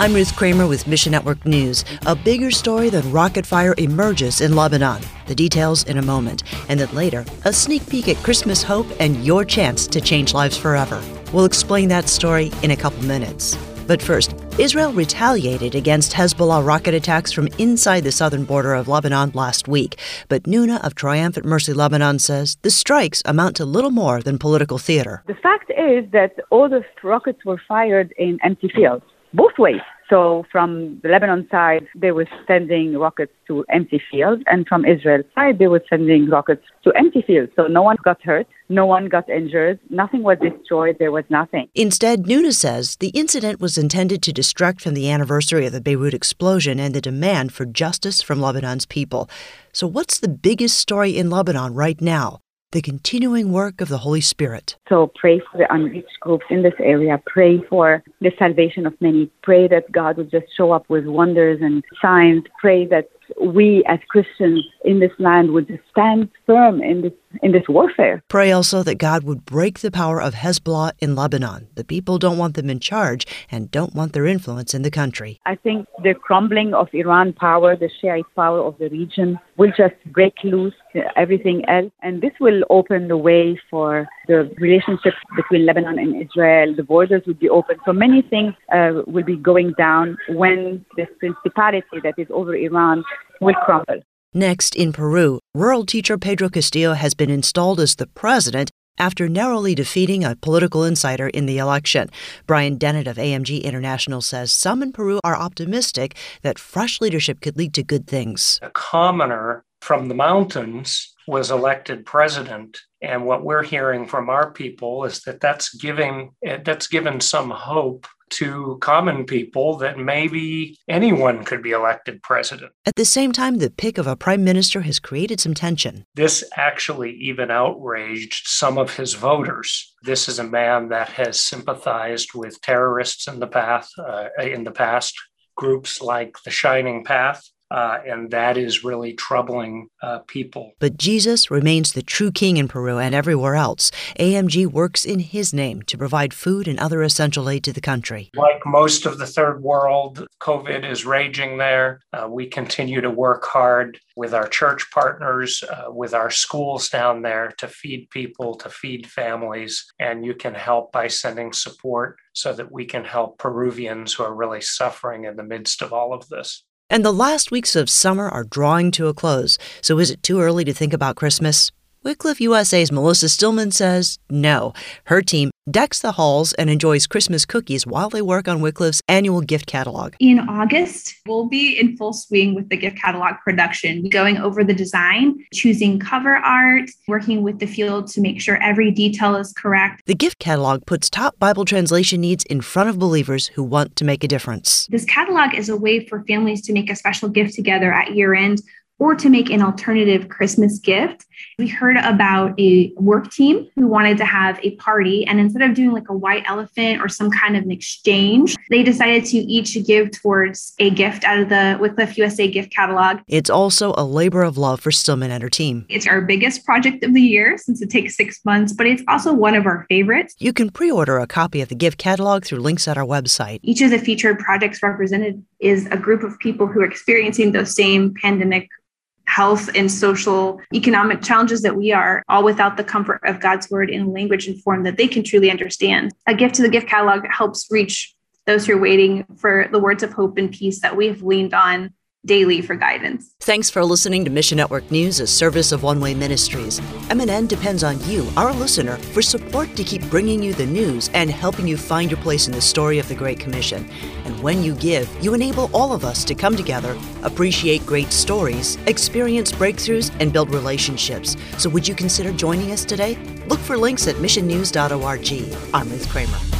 I'm Ruth Kramer with Mission Network News. A bigger story than rocket fire emerges in Lebanon. The details in a moment. And then later, a sneak peek at Christmas hope and your chance to change lives forever. We'll explain that story in a couple minutes. But first, Israel retaliated against Hezbollah rocket attacks from inside the southern border of Lebanon last week. But Nuna of Triumphant Mercy Lebanon says the strikes amount to little more than political theater. The fact is that all the rockets were fired in empty fields, both ways. So from the Lebanon side, they were sending rockets to empty fields, and from Israel side, they were sending rockets to empty fields. So no one got hurt, no one got injured, nothing was destroyed, there was nothing. Instead, Nuna says the incident was intended to distract from the anniversary of the Beirut explosion and the demand for justice from Lebanon's people. So, what's the biggest story in Lebanon right now? The continuing work of the Holy Spirit. So pray for the unreached groups in this area. Pray for the salvation of many. Pray that God would just show up with wonders and signs. Pray that we as Christians in this land would just stand firm in this in this warfare. Pray also that God would break the power of Hezbollah in Lebanon. The people don't want them in charge and don't want their influence in the country. I think the crumbling of Iran power, the Shiite power of the region, will just break loose everything else, and this will open the way for the relationship between Lebanon and Israel. The borders will be open, so many things uh, will be going down when this principality that is over Iran will crumble. Next, in Peru, rural teacher Pedro Castillo has been installed as the president after narrowly defeating a political insider in the election. Brian Dennett of AMG International says some in Peru are optimistic that fresh leadership could lead to good things. A commoner from the mountains was elected president and what we're hearing from our people is that that's giving eh, that's given some hope to common people that maybe anyone could be elected president. At the same time, the pick of a prime minister has created some tension. This actually even outraged some of his voters. This is a man that has sympathized with terrorists in the past, uh, in the past, groups like the Shining Path, uh, and that is really troubling uh, people. But Jesus remains the true king in Peru and everywhere else. AMG works in his name to provide food and other essential aid to the country. Like most of the third world, COVID is raging there. Uh, we continue to work hard with our church partners, uh, with our schools down there to feed people, to feed families. And you can help by sending support so that we can help Peruvians who are really suffering in the midst of all of this. And the last weeks of summer are drawing to a close, so is it too early to think about Christmas? Wycliffe USA's Melissa Stillman says no. Her team decks the halls and enjoys Christmas cookies while they work on Wycliffe's annual gift catalog. In August, we'll be in full swing with the gift catalog production, going over the design, choosing cover art, working with the field to make sure every detail is correct. The gift catalog puts top Bible translation needs in front of believers who want to make a difference. This catalog is a way for families to make a special gift together at year end or to make an alternative Christmas gift. We heard about a work team who wanted to have a party, and instead of doing like a white elephant or some kind of an exchange, they decided to each give towards a gift out of the Wycliffe USA gift catalog. It's also a labor of love for Stillman and her team. It's our biggest project of the year since it takes six months, but it's also one of our favorites. You can pre order a copy of the gift catalog through links at our website. Each of the featured projects represented is a group of people who are experiencing those same pandemic health and social economic challenges that we are, all without the comfort of God's word in language and form that they can truly understand. A gift to the gift catalog helps reach those who are waiting for the words of hope and peace that we have leaned on daily for guidance. Thanks for listening to Mission Network News, a service of One Way Ministries. MNN depends on you, our listener, for support to keep bringing you the news and helping you find your place in the story of the Great Commission. And when you give, you enable all of us to come together, appreciate great stories, experience breakthroughs, and build relationships. So would you consider joining us today? Look for links at missionnews.org. I'm Ruth Kramer.